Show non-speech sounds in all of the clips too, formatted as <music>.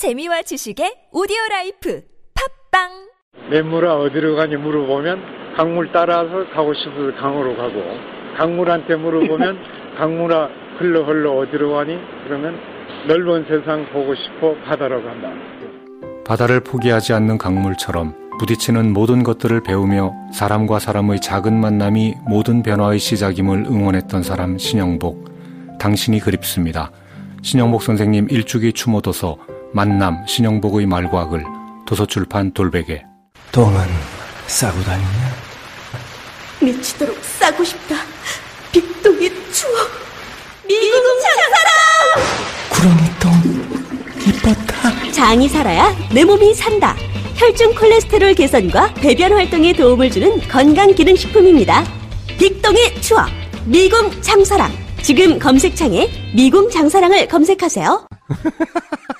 재미와 지식의 오디오 라이프 팟빵 냇물아 어디로 가니 물어보면 강물 따라서 가고 싶어서 강으로 가고 강물한테 물어보면 <laughs> 강물아 흘러 흘러 어디로 가니 그러면 넓은 세상 보고 싶어 바다로 간다. 바다를 포기하지 않는 강물처럼 부딪히는 모든 것들을 배우며 사람과 사람의 작은 만남이 모든 변화의 시작임을 응원했던 사람 신영복. 당신이 그립습니다. 신영복 선생님 일주기 추모도서 만남 신영복의 말과 글 도서출판 돌베개 똥은 싸고 다니냐? 미치도록 싸고 싶다. 빅동의 추억. 미국 장사랑! 구렁이 똥 이뻤다. 장이 살아야 내 몸이 산다. 혈중 콜레스테롤 개선과 배변 활동에 도움을 주는 건강 기능 식품입니다. 빅동의 추억. 미궁 장사랑. 지금 검색창에 미궁 장사랑을 검색하세요. <laughs>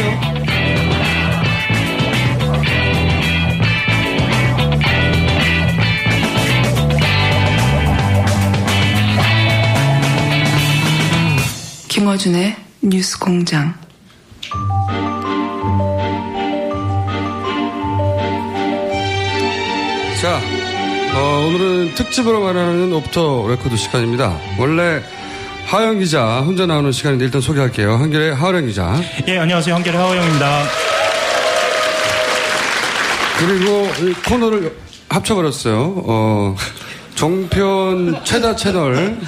김어준의 뉴스 공장. 자, 어, 오늘은 특집으로 마련하는 오프 더 레코드 시간입니다. 원래 하어영 기자 혼자 나오는 시간인데 일단 소개할게요. 한겨레 하어영 기자. 예, 안녕하세요. 한겨레 하어영입니다. 그리고 이 코너를 합쳐버렸어요. 어, 종편 최다 채널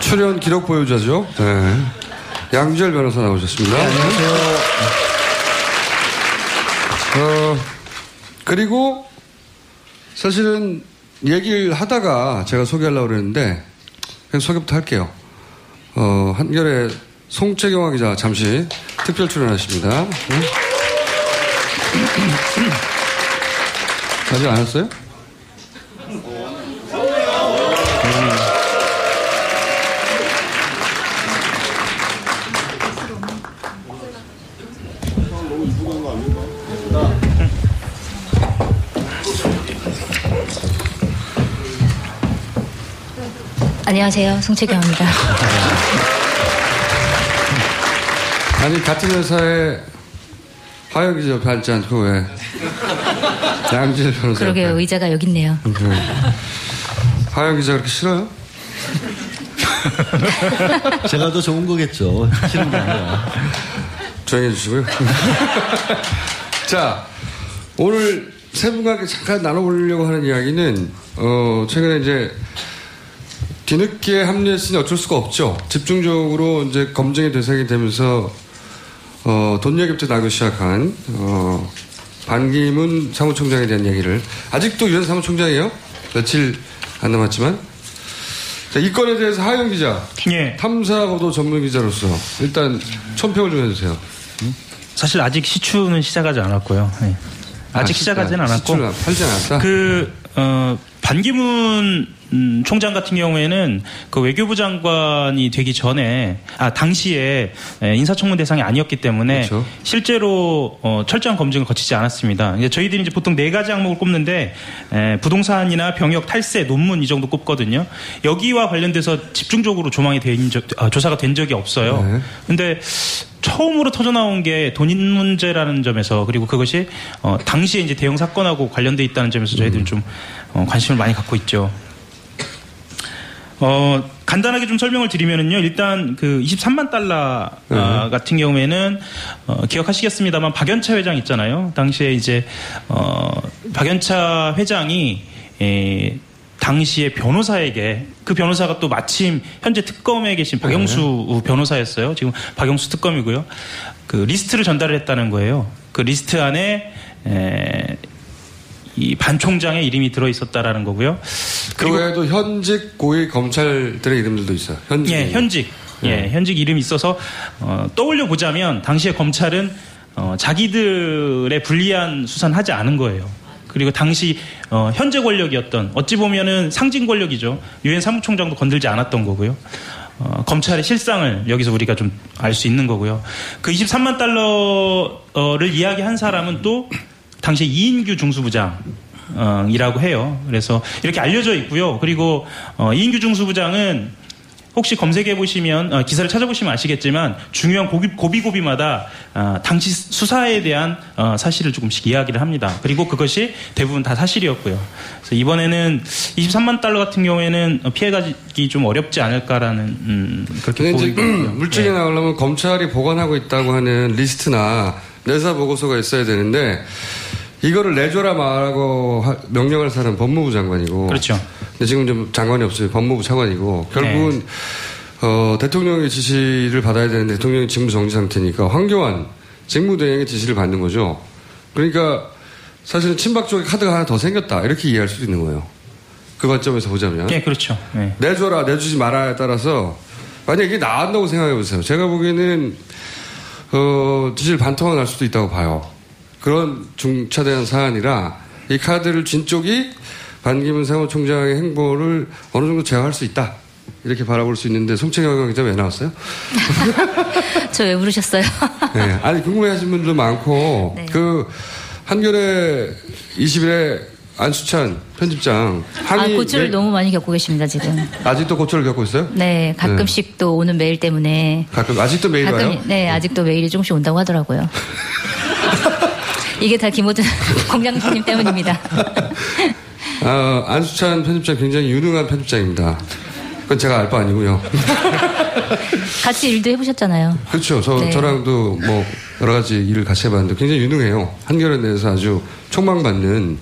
출연 기록 보유자죠. 네. 양지열 변호사 나오셨습니다. 안녕하세요. 어, 그리고 사실은 얘기를 하다가 제가 소개하려고 그랬는데 그냥 소개부터 할게요. 어, 한결의 송채경화 기자 잠시 특별 출연하십니다. 네. <clears throat> 아직 안 왔어요? 안녕하세요. 송채경입니다. <laughs> 아니 같은 회사에 하영 기자 옆에 앉지 않고 왜 양질 변호사 그러게요. 옆에. 의자가 여기 있네요. 네. 하영 기자 그렇게 싫어요? <laughs> 제가 더 좋은 거겠죠. 싫은 게 아니라. 조용히 해주시고요. <laughs> 자, 오늘 세 분과 함께 잠깐 나눠보려고 하는 이야기는, 어, 최근에 이제 뒤늦게 합류했으니 어쩔 수가 없죠. 집중적으로 이제 검증의 대상이 되면서, 어, 돈 얘기부터 나기 시작한, 어, 반기문 사무총장에 대한 얘기를. 아직도 유엔 사무총장이에요? 며칠 안 남았지만. 자, 이 건에 대해서 하영 기자. 예. 탐사 보도 전문 기자로서 일단 총평을 좀 해주세요. 사실 아직 시추는 시작하지 않았고요. 예. 아직 아, 시작하지는 아, 않았고. 시추는 팔지 않았다? 그, 어, 반기문 음, 총장 같은 경우에는 그 외교부 장관이 되기 전에 아 당시에 에, 인사청문 대상이 아니었기 때문에 그렇죠. 실제로 어, 철저한 검증을 거치지 않았습니다. 이제 저희들이 이제 보통 네 가지 항목을 꼽는데 에, 부동산이나 병역 탈세 논문 이 정도 꼽거든요. 여기와 관련돼서 집중적으로 조망이 된 적, 아, 조사가 된 적이 없어요. 네. 근데 처음으로 터져 나온 게 돈인 문제라는 점에서 그리고 그것이 어, 당시에 이제 대형 사건하고 관련돼 있다는 점에서 저희들은 좀 어, 관심을 많이 갖고 있죠. 어, 간단하게 좀 설명을 드리면은요, 일단 그 23만 달러 네. 아, 같은 경우에는 어, 기억하시겠습니다만 박연차 회장 있잖아요. 당시에 이제 어, 박연차 회장이 에, 당시에 변호사에게 그 변호사가 또 마침 현재 특검에 계신 박영수 변호사였어요. 지금 박영수 특검이고요. 그 리스트를 전달을 했다는 거예요. 그 리스트 안에 에, 이반 총장의 이름이 들어 있었다라는 거고요. 그 외에도 현직 고위 검찰들의 이름들도 있어요. 현직. 예, 현직. 예, 현직 이름이 있어서 어, 떠올려 보자면 당시에 검찰은 어, 자기들의 불리한 수사는 하지 않은 거예요. 그리고 당시 어, 현재 권력이었던 어찌 보면은 상징 권력이죠. 유엔 사무총장도 건들지 않았던 거고요. 어, 검찰의 실상을 여기서 우리가 좀 알 수 있는 거고요. 그 23만 달러를 이야기한 사람은 또 당시 이인규 중수부장. 어, 이라고 해요. 그래서 이렇게 알려져 있고요. 그리고 어, 이인규 중수부장은 혹시 검색해 보시면 어, 기사를 찾아보시면 아시겠지만 중요한 고비, 고비고비마다 어, 당시 수사에 대한 어, 사실을 조금씩 이야기를 합니다. 그리고 그것이 대부분 다 사실이었고요. 그래서 이번에는 23만 달러 같은 경우에는 피해가기 좀 어렵지 않을까라는 음, 그렇게 보이고요. <clears throat> 물증이 네. 나오려면 검찰이 보관하고 있다고 하는 리스트나 내사 보고서가 있어야 되는데 이거를 내줘라 말하고 하- 명령할 사람은 법무부 장관이고. 그렇죠. 근데 지금 좀 장관이 없어요. 법무부 차관이고. 결국은 네. 어, 대통령의 지시를 받아야 되는데 대통령이 직무 정지 상태니까 황교안 직무대행의 지시를 받는 거죠. 그러니까 사실은 친박 쪽에 카드가 하나 더 생겼다 이렇게 이해할 수도 있는 거예요. 그 관점에서 보자면. 네, 그렇죠. 네. 내줘라 내주지 말아에 따라서 만약 이게 나간다고 생각해 보세요. 제가 보기에는 어, 지질 반토막 날 수도 있다고 봐요. 그런 중차대한 사안이라 이 카드를 쥔 쪽이 반기문 사무총장의 행보를 어느 정도 제어할 수 있다. 이렇게 바라볼 수 있는데 송채경 기자 왜 나왔어요? <laughs> 저 왜 부르셨어요? <laughs> 네. 아니 궁금해하신 분도 많고 네. 그 한겨레 20일에 안수찬 편집장 아, 항의 고초를 매- 너무 많이 겪고 계십니다, 지금. 아직도 고초를 겪고 있어요? 네, 가끔씩 또 오는 메일 때문에. 가끔 아직도 메일 가끔, 와요? 네, 아직도 메일이 조금씩 온다고 하더라고요. <laughs> 이게 다 김호준 공장장님 때문입니다. 아, 안수찬 편집장 굉장히 유능한 편집장입니다. 그건 제가 알 바 아니고요. <laughs> 같이 일도 해보셨잖아요. 그렇죠. 저, 네. 저랑도 뭐 여러 가지 일을 같이 해봤는데 굉장히 유능해요. 한겨레 내에서 아주 촉망받는.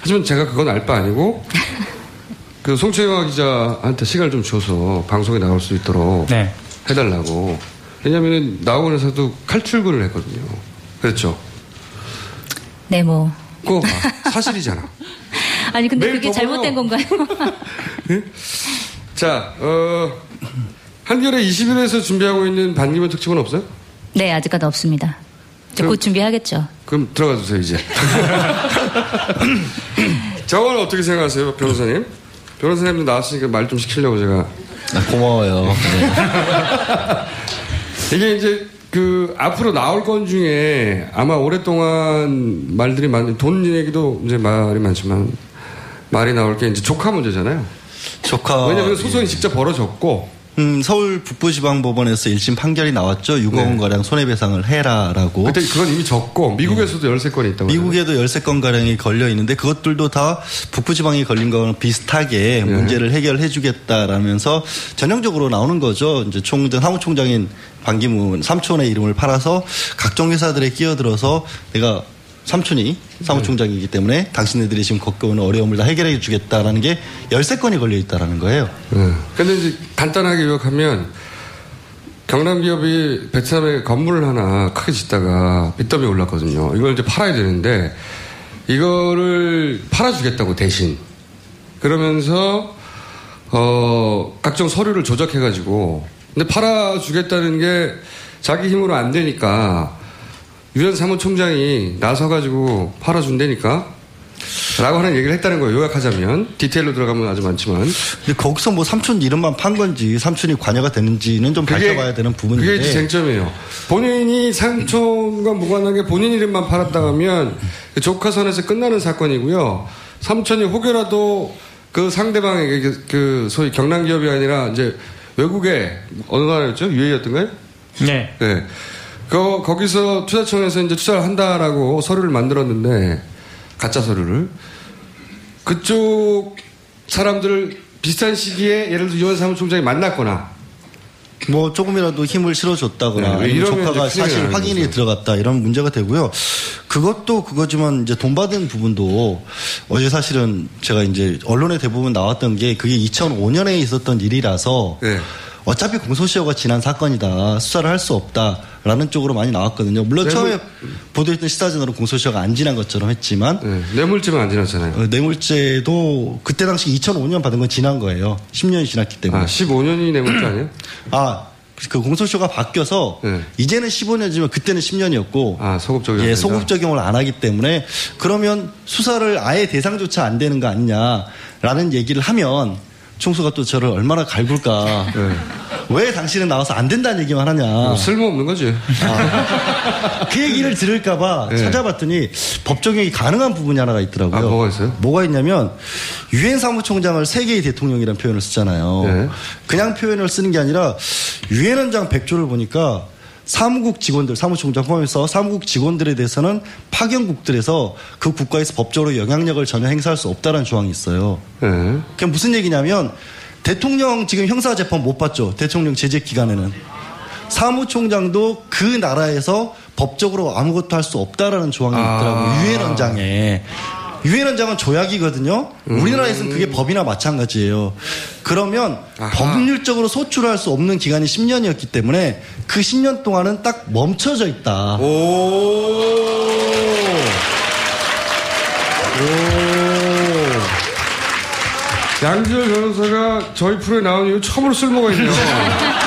하지만 제가 그건 알 바 아니고 <laughs> 그 송채영아 기자한테 시간을 좀 줘서 방송에 나올 수 있도록 네. 해달라고. 왜냐하면 나오고 나서도 칼출근을 했거든요. 그렇죠. 네, 뭐. 그거 봐. 사실이잖아. <laughs> 아니, 근데 그게 더 잘못된 건가요? <laughs> 자, 어, 한겨레 20일에서 준비하고 있는 반기문 특집은 없어요? 네, 아직까지 없습니다. 저곧 준비하겠죠. 그럼 들어가 주세요, 이제. <laughs> 저건 어떻게 생각하세요, 변호사님? 변호사님도 나왔으니까 말 좀 시키려고 제가. 고마워요. <laughs> 이게 이제 그 앞으로 나올 건 중에 아마 오랫동안 말들이 많은 돈 얘기도 이제 말이 많지만 말이 나올 게 이제 조카 문제잖아요. 조카. 왜냐하면 소송이 직접 벌어졌고 음, 서울 북부지방법원에서 1심 판결이 나왔죠. 6억 원가량 손해배상을 해라라고. 그때 그건 이미 졌고 미국에서도 13건이 있다고. 미국에도 13건 가량이 걸려 있는데 그것들도 다 북부지방이 걸린 거랑 비슷하게 문제를 해결해 주겠다라면서 전형적으로 나오는 거죠. 이제 총장 사무총장인 반기문 삼촌의 이름을 팔아서 각종 회사들에 끼어들어서 내가 삼촌이 사무총장이기 때문에 당신네들이 지금 겪어오는 어려움을 다 해결해 주겠다라는 게 13건이 걸려 있다라는 거예요. 네. 근데 이제 간단하게 요약하면 경남 기업이 베트남에 건물을 하나 크게 짓다가 빚더미 올랐거든요. 이걸 이제 팔아야 되는데 이거를 팔아주겠다고 대신 그러면서 어 각종 서류를 조작해가지고 근데 팔아주겠다는 게 자기 힘으로 안 되니까 유엔 사무총장이 나서가지고 팔아준다니까 라고 하는 얘기를 했다는 거예요. 요약하자면. 디테일로 들어가면 아주 많지만. 근데 거기서 뭐 삼촌 이름만 판 건지 삼촌이 관여가 되는지는 좀 그게- 밝혀봐야 되는 부분인데. 그게 쟁점이에요. 본인이 삼촌과 무관하게 본인 이름만 팔았다 하면 그 조카선에서 끝나는 사건이고요. 삼촌이 혹여라도 그 상대방에게 그- 그 소위 경남 기업이 아니라 이제 외국에 어느 나라였죠? UAE였던가요? 네. 네. 그, 거기서 투자청에서 이제 투자를 한다라고 서류를 만들었는데, 가짜 서류를. 그쪽 사람들을 비슷한 시기에 예를 들어 유원 사무총장이 만났거나 뭐 조금이라도 힘을 실어줬다거나 네, 이러면 조카가 사실 확인이 거죠. 들어갔다 이런 문제가 되고요. 그것도 그거지만 이제 돈 받은 부분도 어제 사실은 제가 이제 언론에 대부분 나왔던 게 그게 2005년에 있었던 일이라서 네. 어차피 공소시효가 지난 사건이다 수사를 할 수 없다라는 쪽으로 많이 나왔거든요. 물론 뇌물- 처음에 보도했던 시사전으로 공소시효가 안 지난 것처럼 했지만 네, 뇌물죄만 안 지났잖아요. 어, 뇌물죄도 그때 당시 2005년 받은 건 지난 거예요. 10년이 지났기 때문에. 아, 15년이 뇌물죄 아니에요? 아, 그 공소시효가 바뀌어서 이제는 15년이지만 그때는 10년이었고 아, 소급 적용. 예, 소급 적용을 안 하기 때문에 그러면 수사를 아예 대상조차 안 되는 거 아니냐라는 얘기를 하면 총수가 또 저를 얼마나 갈굴까. 왜 당신은 나와서 안 된다는 얘기만 하냐. 뭐 쓸모없는 거지. 그 얘기를 들을까봐 네. 찾아봤더니 법 적용이 가능한 부분이 하나가 있더라고요. 아, 뭐가 있어요? 뭐가 있냐면 유엔 사무총장을 세계의 대통령이라는 표현을 쓰잖아요. 네. 그냥 표현을 쓰는 게 아니라 유엔 원장 100조를 보니까 사무국 직원들, 사무총장 포함해서 사무국 직원들에 대해서는 파견국들에서 그 국가에서 법적으로 영향력을 전혀 행사할 수 없다는 조항이 있어요. 네. 그게 무슨 얘기냐면 대통령 지금 형사재판 못 받죠. 대통령 재직 기간에는. 사무총장도 그 나라에서 법적으로 아무것도 할 수 없다라는 조항이 있더라고요. 유엔 원장에. 유엔 원장은 조약이거든요. 우리나라에서는 그게 법이나 마찬가지예요. 그러면 법률적으로 소출할 수 없는 기간이 10년이었기 때문에 그 10년 동안은 딱 멈춰져 있다. 양지열 변호사가 저희 프로에 나온 이후 처음으로 쓸모가 있네요. <laughs>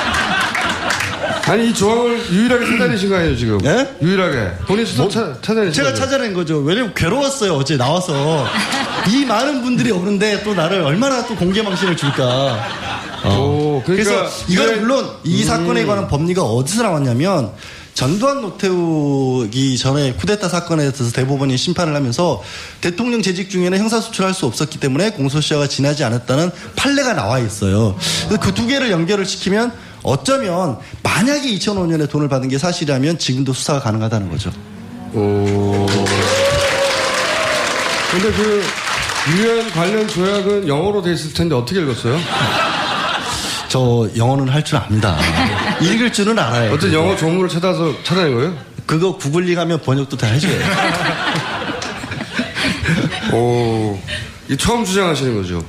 아니 이 조항을 유일하게 찾아내신 거 아니에요 지금? 유일하게 본인 스스로 찾- 찾아내신 뭐, 제가 거죠? 찾아낸 거죠. 왜냐면 괴로웠어요. 어제 나와서. 이 많은 분들이 오는데 또 나를 얼마나 또 공개망신을 줄까. 어. 그러니까 그래서 이건 이게- 물론 이 음. 사건에 관한 법리가 어디서 나왔냐면 전두환 노태우기 전에 쿠데타 사건에 대해서 대법원이 심판을 하면서 대통령 재직 중에는 형사 소출할 수 없었기 때문에 공소시효가 지나지 않았다는 판례가 나와 있어요. 그래서 그두 개를 연결을 시키면 어쩌면 만약에 2005년에 돈을 받은 게 사실이라면 지금도 수사가 가능하다는 거죠. 오. 근데 그 유엔 관련 조약은 영어로 돼 있을 텐데 어떻게 읽었어요? <laughs> 저 영어는 할 줄 압니다. <laughs> 읽을 줄은 알아요. 어떤 영어 조문을 찾아서 찾아낸 거예요? 그거 구글링하면 번역도 다 해줘요. <laughs> 오. 이 처음 주장하시는 거죠?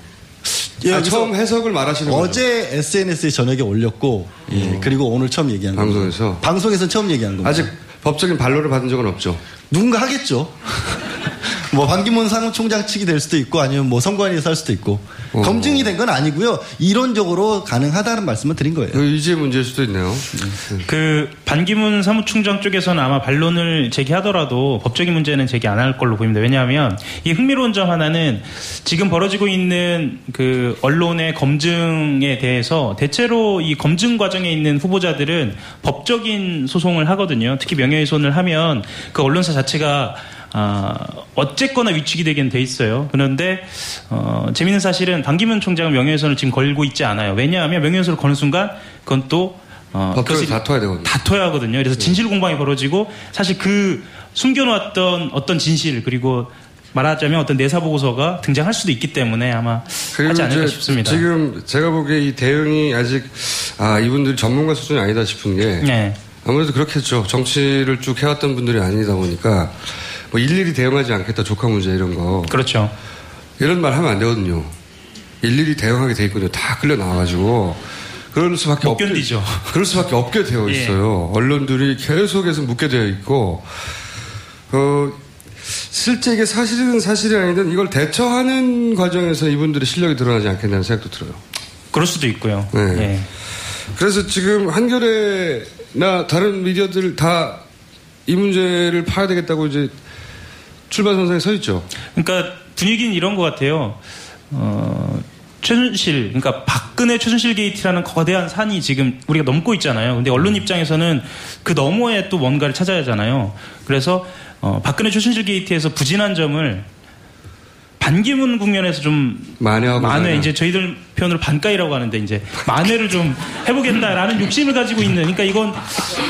예, 아, 처음 해석을 말하시는 거죠? 어제 SNS에 저녁에 올렸고, 예, 그리고 오늘 처음 얘기한 거예요. 방송에서? 방송에서 처음 얘기한 겁니다. 아직 법적인 반론을 받은 적은 없죠? 누군가 하겠죠. <laughs> 뭐 반기문 사무총장 측이 될 수도 있고 아니면 뭐 선관위에서 할 수도 있고 어. 검증이 된 건 아니고요. 이론적으로 가능하다는 말씀을 드린 거예요. 의지의 문제일 수도 있네요. 그 반기문 사무총장 쪽에서는 아마 반론을 제기하더라도 법적인 문제는 제기 안 할 걸로 보입니다. 왜냐하면 이 흥미로운 점 하나는 지금 벌어지고 있는 그 언론의 검증에 대해서 대체로 이 검증 과정에 있는 후보자들은 법적인 소송을 하거든요. 특히 명예훼손을 하면 그 언론사 자체가 아, 어쨌거나 위축이 되긴 돼 있어요. 그런데 어, 재밌는 사실은 반기문 총장은 명예훼손을 지금 걸고 있지 않아요. 왜냐하면 명예훼손을 거는 순간 그건 또 어, 법적으로 다퉈야 되거든요. 다퉈야 하거든요. 그래서 진실 공방이 벌어지고 사실 그 숨겨놓았던 어떤 진실 그리고 말하자면 어떤 내사 보고서가 등장할 수도 있기 때문에 아마 하지 않을까 싶습니다. 지금 제가 보기에 이 대응이 아직 아 이분들이 전문가 수준이 아니다 싶은 게 네. 아무래도 그렇겠죠. 정치를 쭉 해왔던 분들이 아니다 보니까 뭐 일일이 대응하지 않겠다 조카 문제 이런 거. 그렇죠. 이런 말 하면 안 되거든요. 일일이 대응하게 돼 있거든요. 다 끌려 나와가지고 그럴 수밖에 못 없게 견디죠. 그럴 수밖에 없게 되어 <laughs> 예. 있어요. 언론들이 계속해서 묻게 되어 있고 어, 실제 이게 사실이든 사실이 아니든 이걸 대처하는 과정에서 이분들의 실력이 드러나지 않겠다는 생각도 들어요. 그럴 수도 있고요. 네. 예. 그래서 지금 한겨레나 다른 미디어들 다 이 문제를 파야 되겠다고 이제 출발선상에 서 있죠. 그러니까 분위기는 이런 것 같아요. 어, 최순실, 그러니까 박근혜 최순실 게이트라는 거대한 산이 지금 우리가 넘고 있잖아요. 근데 언론 입장에서는 그 너머에 또 뭔가를 찾아야 하잖아요. 그래서 어, 박근혜 최순실 게이트에서 부진한 점을 반기문 국면에서 좀 만회하고 만회 이제 저희들 표현으로 반까이라고 하는데 이제 만회를 좀 해보겠다라는 욕심을 가지고 있는 그러니까 이건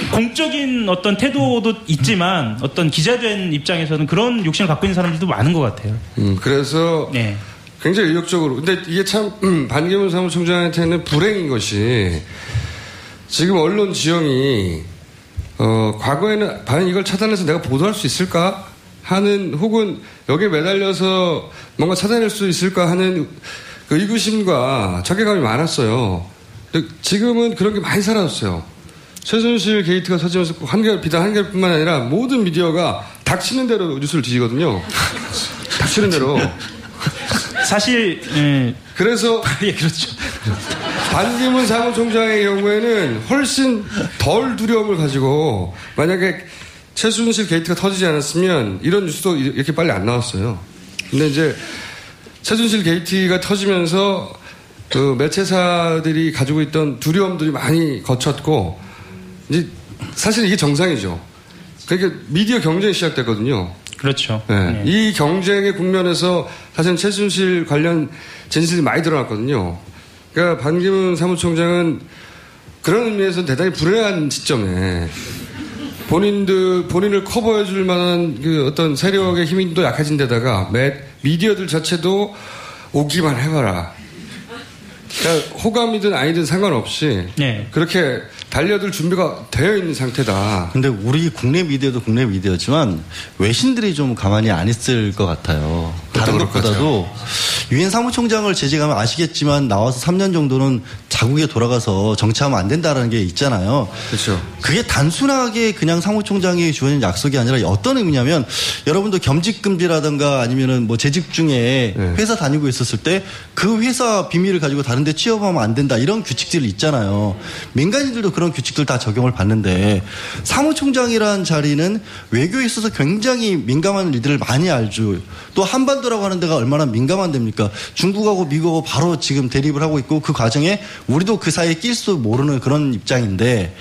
공적인 어떤 태도도 있지만 어떤 기자된 입장에서는 그런 욕심을 갖고 있는 사람들도 많은 것 같아요. 음, 그래서 네. 굉장히 의욕적으로. 근데 이게 참 음, 반기문 사무총장한테는 불행인 것이 지금 언론 지형이 어, 과거에는 과연 이걸 차단해서 내가 보도할 수 있을까 하는 혹은 여기에 매달려서 뭔가 차단할 수 있을까 하는 그 의구심과 자괴감이 많았어요. 근데 지금은 그런 게 많이 사라졌어요. 최순실 게이트가 터지면서 꼭 한결, 비단 한결뿐만 아니라 모든 미디어가 닥치는 대로 뉴스를 뒤지거든요. <laughs> 닥치는 대로. 사실 예. 그래서 <laughs> 예 그렇죠. 반기문 사무총장의 경우에는 훨씬 덜 두려움을 가지고 만약에 최순실 게이트가 터지지 않았으면 이런 뉴스도 이렇게 빨리 안 나왔어요. 근데 이제 최순실 게이트가 터지면서 그 매체사들이 가지고 있던 두려움들이 많이 거쳤고 이제 사실 이게 정상이죠. 그러니까 미디어 경쟁이 시작됐거든요. 그렇죠. 네. 이 경쟁의 국면에서 사실 최순실 관련 진실이 많이 드러났거든요. 그러니까 반기문 사무총장은 그런 의미에서 대단히 불행한 시점에 본인들 본인을 커버해줄 만한 그 어떤 세력의 힘이 또 약해진 데다가 매, 미디어들 자체도 오기만 해봐라. 그러니까 호감이든 아니든 상관없이 네. 그렇게 달려들 준비가 되어 있는 상태다. 근데 우리 국내 미디어도 국내 미디어지만 외신들이 좀 가만히 안 있을 것 같아요. 다른 어떤 것 것보다도 유엔 사무총장을 재직하면 아시겠지만 나와서 3년 정도는 자국에 돌아가서 정치하면 안 된다라는 게 있잖아요. 그렇죠. 그게 단순하게 그냥 사무총장이 주어진 약속이 아니라 어떤 의미냐면 여러분도 겸직 금지라든가 아니면은 뭐 재직 중에 네. 회사 다니고 있었을 때 그 회사 비밀을 가지고 다른데 취업하면 안 된다 이런 규칙들이 있잖아요. 민간인들도 그런 규칙들 다 적용을 받는데 사무총장이라는 자리는 외교에 있어서 굉장히 민감한 일들을 많이 알죠. 또 한반도 라고 하는 데가 얼마나 민감한 데입니까? 중국하고 미국하고 바로 지금 대립을 하고 있고 그 과정에 우리도 그 사이에 낄 수 모르는 그런 입장인데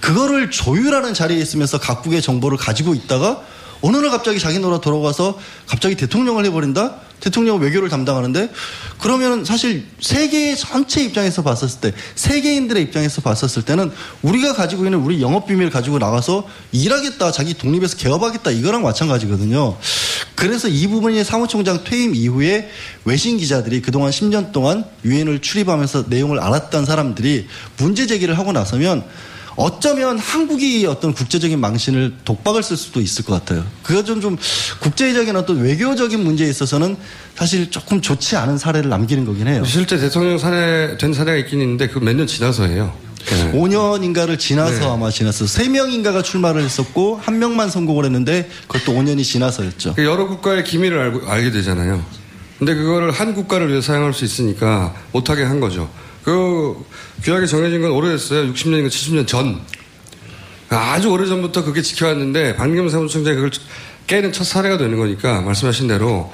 그거를 조율하는 자리에 있으면서 각국의 정보를 가지고 있다가 어느 날 갑자기 자기 나라 돌아가서 갑자기 대통령을 해버린다? 대통령 외교를 담당하는데 그러면 사실 세계 전체 입장에서 봤었을 때 세계인들의 입장에서 봤었을 때는 우리가 가지고 있는 우리 영업 비밀을 가지고 나가서 일하겠다 자기 독립해서 개업하겠다 이거랑 마찬가지거든요. 그래서 이 부분이 사무총장 퇴임 이후에 외신 기자들이 그동안 10년 동안 유엔을 출입하면서 내용을 알았던 사람들이 문제 제기를 하고 나서면 어쩌면 한국이 어떤 국제적인 망신을 독박을 쓸 수도 있을 것 같아요. 그거 좀, 좀 국제적인 어떤 외교적인 문제에 있어서는 사실 조금 좋지 않은 사례를 남기는 거긴 해요. 실제 대통령 사례 된 사례가 있긴 있는데 그 몇 년 지나서예요. 네. 5년인가를 지나서 네. 아마 지났어. 세 명인가가 출마를 했었고 한 명만 성공을 했는데 그것도 5년이 지나서였죠. 그 여러 국가의 기밀을 알고, 알게 되잖아요. 근데 그거를 한 국가를 위해 사용할 수 있으니까 못하게 한 거죠. 그 규약이 정해진 건 오래됐어요. 60년인가 70년 전. 아주 오래 전부터 그게 지켜왔는데 반기문 사무총장이 그걸 깨는 첫 사례가 되는 거니까 말씀하신 대로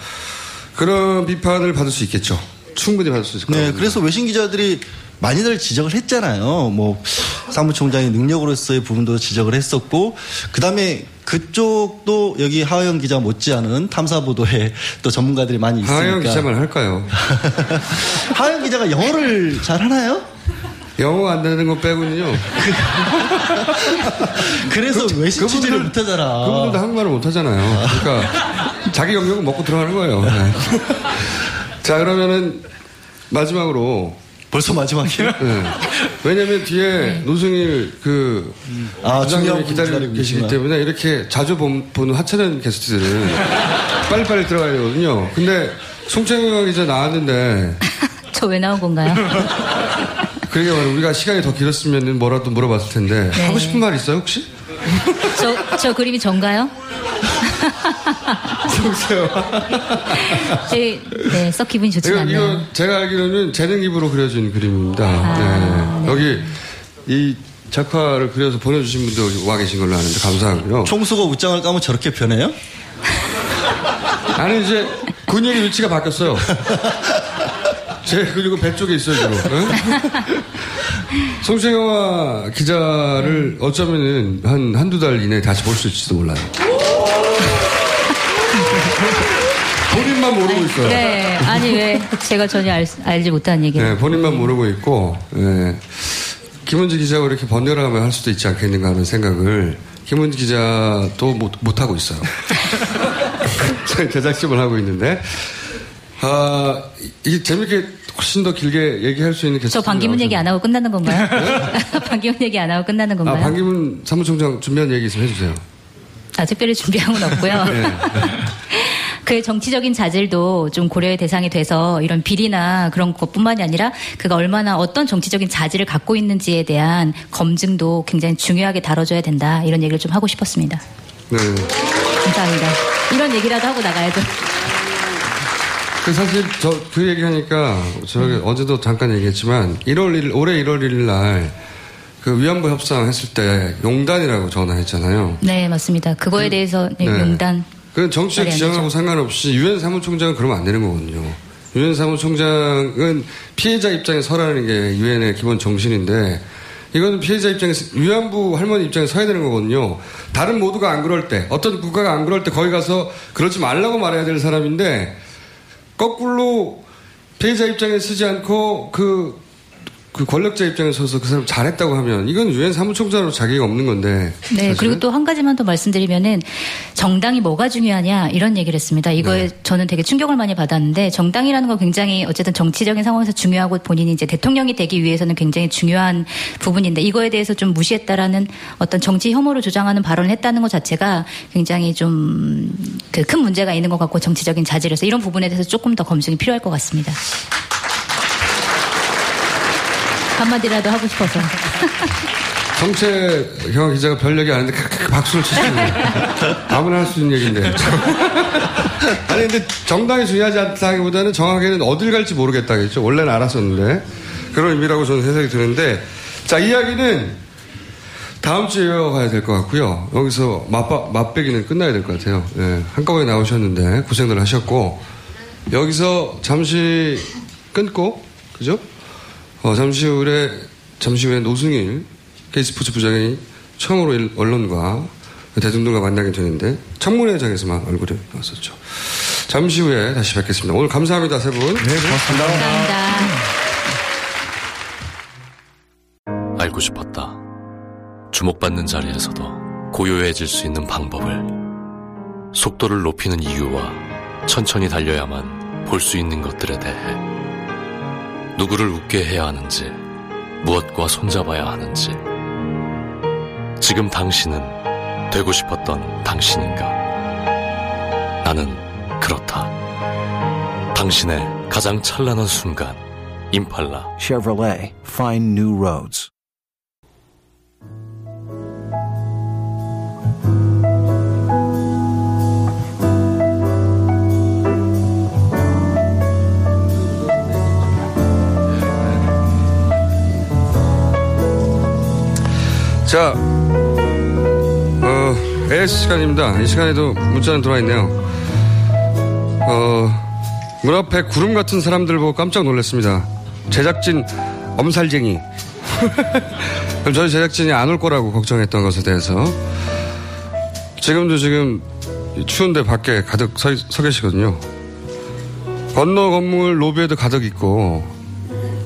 그런 비판을 받을 수 있겠죠. 충분히 받을 수 있을 거예요. 네, 그래서 외신 기자들이 많이들 지적을 했잖아요. 뭐 사무총장의 능력으로서의 부분도 지적을 했었고 그다음에 그쪽도 여기 하영 기자 못지않은 탐사 보도에 <laughs> 또 전문가들이 많이 있으니까 하영 기자만 할까요? <laughs> 하영 기자가 영어를 잘 하나요? 영어 안 되는 거 빼고는요. <laughs> 그래서 외신 취재를 못하잖아. 그분들도 한국말을 못하잖아요. 그러니까 자기 영역은 먹고 들어가는 거예요. 네. 자 그러면은 마지막으로 벌써 마지막이에요? 네. 왜냐면 뒤에 노승일 그 아, 부장님이 기다리고 계시기. 때문에 이렇게 자주 본- 보는 하찮은 게스트들은 <laughs> 빨리빨리 들어가야 되거든요. 근데 송창영 기자 나왔는데 <laughs> 저 왜 나온 건가요? <laughs> 그러게 말해 우리가 시간이 더 길었으면 뭐라도 물어봤을 텐데 네. 하고 싶은 말 있어요 혹시? 저, 저 그림이 전가요? 제, 네, 썩 기분이 좋지 이거, 않네요. 이거 제가 알기로는 재능 기부로 그려진 그림입니다. 아, 네. 여기 이 작화를 그려서 보내주신 분도 와 계신 걸로 아는데 감사하고요. 총수가 웃장을 까면 저렇게 변해요? 아니 이제 근육의 위치가 바뀌었어요. <laughs> 제 근육은 배 쪽에 있어요 지금. 응? 송채영화 기자를 어쩌면은 한 한두 달 이내에 다시 볼 수 있을지도 몰라요. <laughs> 본인만 모르고 있어요. 네, 아니 왜 제가 전혀 알, 알지 못한 얘기를. 네, 본인만 모르고 있고, 예. 김은지 기자가 이렇게 번갈아가며 할 수도 있지 않겠는가 하는 생각을 김은지 기자도 못, 못하고 있어요. <laughs> <laughs> 제작심을 하고 있는데, 아, 이게 재밌게 훨씬 더 길게 얘기할 수 있는 저 반기문 얘기 안 하고 끝나는 건가요? 네? <laughs> 반기문 얘기 안 하고 끝나는 건가요? 아, 반기문 사무총장 준비한 얘기 있으면 해주세요. 아, 특별히 준비한 건 없고요. 네. <laughs> 그의 정치적인 자질도 좀 고려의 대상이 돼서 이런 비리나 그런 것뿐만이 아니라 그가 얼마나 어떤 정치적인 자질을 갖고 있는지에 대한 검증도 굉장히 중요하게 다뤄줘야 된다. 이런 얘기를 좀 하고 싶었습니다. 네. 감사합니다. 이런 얘기라도 하고 나가야죠. 그 사실 저 그 얘기하니까 저기 어제도 잠깐 얘기했지만 1월 1일 올해 1월 1일 날 그 위안부 협상 했을 때 용단이라고 전화했잖아요. 네, 맞습니다. 그거에 대해서 네, 네. 용단. 그 정치적 지향하고 상관없이 유엔 사무총장은 그러면 안 되는 거거든요. 유엔 사무총장은 피해자 입장에 서라는 게 유엔의 기본 정신인데 이거는 피해자 입장에서 위안부 할머니 입장에 서야 되는 거거든요. 다른 모두가 안 그럴 때 어떤 국가가 안 그럴 때 거기 가서 그러지 말라고 말해야 될 사람인데 거꾸로 피해자 입장에 서지 않고 그, 그 권력자 입장에 서서 그 사람 잘했다고 하면 이건 유엔 사무총장으로 자격이 없는 건데 네, 사실은. 그리고 또 한 가지만 더 말씀드리면은 정당이 뭐가 중요하냐 이런 얘기를 했습니다. 이거에 네. 저는 되게 충격을 많이 받았는데 정당이라는 건 굉장히 어쨌든 정치적인 상황에서 중요하고 본인이 이제 대통령이 되기 위해서는 굉장히 중요한 부분인데 이거에 대해서 좀 무시했다라는 어떤 정치 혐오를 조장하는 발언을 했다는 것 자체가 굉장히 좀 그 큰 문제가 있는 것 같고 정치적인 자질에서 이런 부분에 대해서 조금 더 검증이 필요할 것 같습니다. 한마디라도 하고 싶어서. 정체 경화 기자가 별 얘기 안 크크 박수를 치시는 아무나 할 수 있는 얘기인데. <laughs> 아니 근데 정당이 중요하지 않다기보다는 정확하게는 어딜 갈지 모르겠다겠죠. 원래는 알았었는데 그런 의미라고 저는 생각이 드는데 자 이야기는 다음 주에 이어가야 될 것 같고요. 여기서 맛바, 맛배기는 끝나야 될 것 같아요. 예, 한꺼번에 나오셨는데 고생들 하셨고 여기서 잠시 끊고 그죠? 어, 잠시 후에 잠시 후에 노승일 K스포츠 부장이 처음으로 일- 언론과 대중들과 만나게 되는데 청문회장에서만 얼굴이 나왔었죠. 잠시 후에 다시 뵙겠습니다. 오늘 감사합니다 세 분. 네, 고맙습니다. 알고 싶었다. 주목받는 자리에서도 고요해질 수 있는 방법을. 속도를 높이는 이유와 천천히 달려야만 볼 수 있는 것들에 대해. 누구를 웃게 해야 하는지, 무엇과 손잡아야 하는지. 지금 당신은 되고 싶었던 당신인가? 나는 그렇다. 당신의 가장 찬란한 순간, 임팔라. Chevrolet, find new roads. 자, 어, AS 시간입니다. 이 시간에도 문자는 들어와 있네요. 어, 문 앞에 구름 같은 사람들 보고 깜짝 놀랐습니다. 제작진 엄살쟁이. <laughs> 그럼 저희 제작진이 안 올 거라고 걱정했던 것에 대해서 지금도 지금 추운데 밖에 가득 서, 서 계시거든요. 건너 건물 로비에도 가득 있고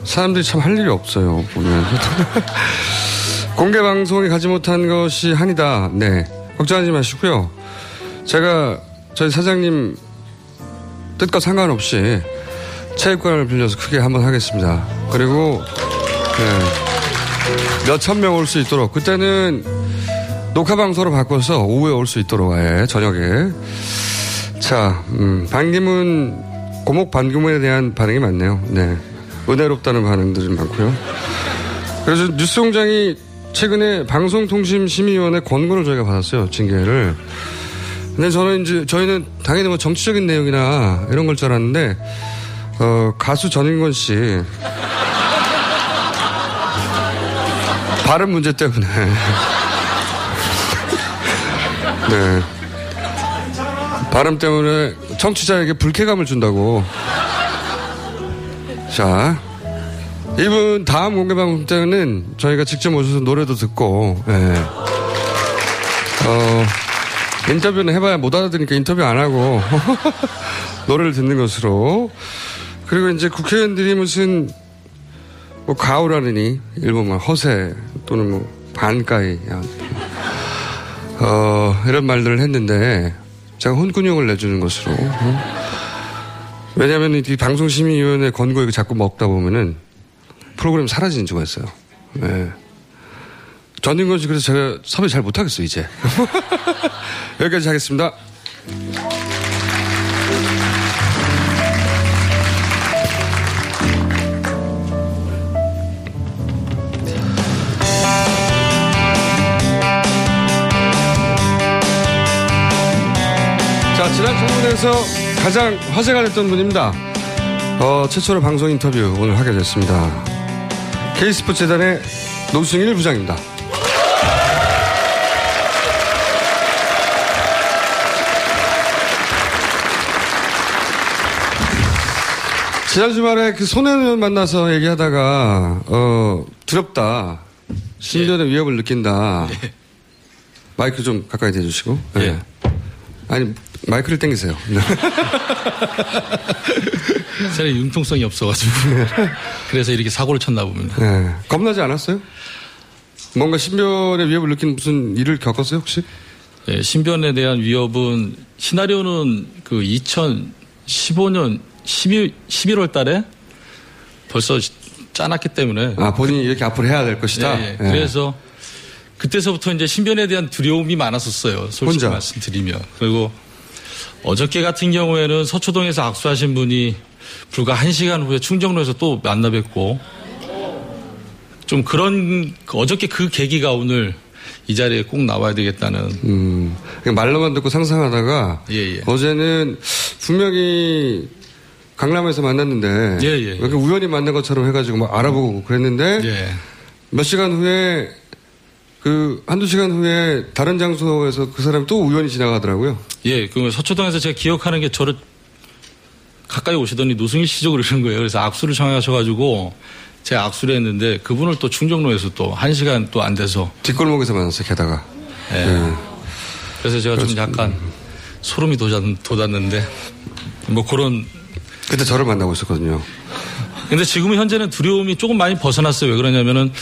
사람들이 참 할 일이 없어요 보면 <laughs> 공개 방송에 가지 못한 것이 한이다. 네 걱정하지 마시고요. 제가 저희 사장님 뜻과 상관없이 체육관을 빌려서 크게 한번 하겠습니다. 그리고 네, 몇천 명 올 수 있도록 그때는 녹화 방송으로 바꿔서 오후에 올 수 있도록 아예 저녁에 자 음, 반기문 고목 반기문에 대한 반응이 많네요. 네 은혜롭다는 반응들이 많고요. 그래서 뉴스공장이 최근에 방송통신심의위원회 권고를 저희가 받았어요 징계를. 근데 저는 이제 저희는 당연히 뭐 정치적인 내용이나 이런 걸 줄 알았는데 어, 가수 전인권 씨. <laughs> 발음 문제 때문에. <laughs> 네. 발음 때문에 청취자에게 불쾌감을 준다고. 자 이분 다음 공개 방송 때는 저희가 직접 오셔서 노래도 듣고 예. 어, 인터뷰는 해봐야 못 알아들으니까 인터뷰 안 하고 <laughs> 노래를 듣는 것으로 그리고 이제 국회의원들이 무슨 뭐 가오라느니 일본 말 허세 또는 뭐 반가이 어, 이런 말들을 했는데 제가 혼근육을 내주는 것으로 어? 왜냐하면 이 방송심의위원회 권고 이거 자꾸 먹다 보면은 프로그램 사라지는 수가 있어요. 네. 전인권 씨 그래서 제가 섭외 잘 못하겠어요 이제. <laughs> 여기까지 하겠습니다. 자, 지난 청문회에서 가장 화제가 됐던 분입니다. 어, 최초로 방송 인터뷰 오늘 하게 됐습니다. K스포츠 재단의 노승일 부장입니다. 지난 주말에 그 손해는 만나서 얘기하다가 어 두렵다. 신변의 위협을 느낀다. 마이크 좀 가까이 대주시고. 네. 아니 마이크를 당기세요 <laughs> <laughs> 저는 융통성이 없어가지고 <laughs> 그래서 이렇게 사고를 쳤나 봅니다. 네. 겁나지 않았어요? 뭔가 신변의 위협을 느낀 무슨 일을 겪었어요 혹시? 네, 신변에 대한 위협은 시나리오는 그 2015년 12, 11월 달에 벌써 짜놨기 때문에 아 본인이 이렇게 앞으로 해야 될 것이다. 네, 예. 그래서 그때서부터 이제 신변에 대한 두려움이 많았었어요. 솔직히 혼자? 말씀드리면. 그리고 어저께 같은 경우에는 서초동에서 악수하신 분이 불과 한 시간 후에 충정로에서 또 만나 뵙고 좀 그런 그 어저께 그 계기가 오늘 이 자리에 꼭 나와야 되겠다는 음, 말로만 듣고 상상하다가 예, 예. 어제는 분명히 강남에서 만났는데 예, 예, 예. 이렇게 우연히 만난 것처럼 해가지고 막 알아보고 그랬는데 예. 몇 시간 후에 그 한두 시간 후에 다른 장소에서 그 사람이 또 우연히 지나가더라고요. 예, 그 서초동에서 제가 기억하는 게 저를 가까이 오시더니 노승일 씨죠 그러시는 거예요. 그래서 악수를 청하셔가지고 제가 악수를 했는데 그분을 또 충정로에서 또 한 시간 또 안 돼서 뒷골목에서 만났어요. 게다가. 예. 예. 그래서 제가 좀 약간 소름이 돋았, 돋았는데 뭐 그런 그때 저를 만나고 있었거든요. 근데 지금은 현재는 두려움이 조금 많이 벗어났어요. 왜 그러냐면은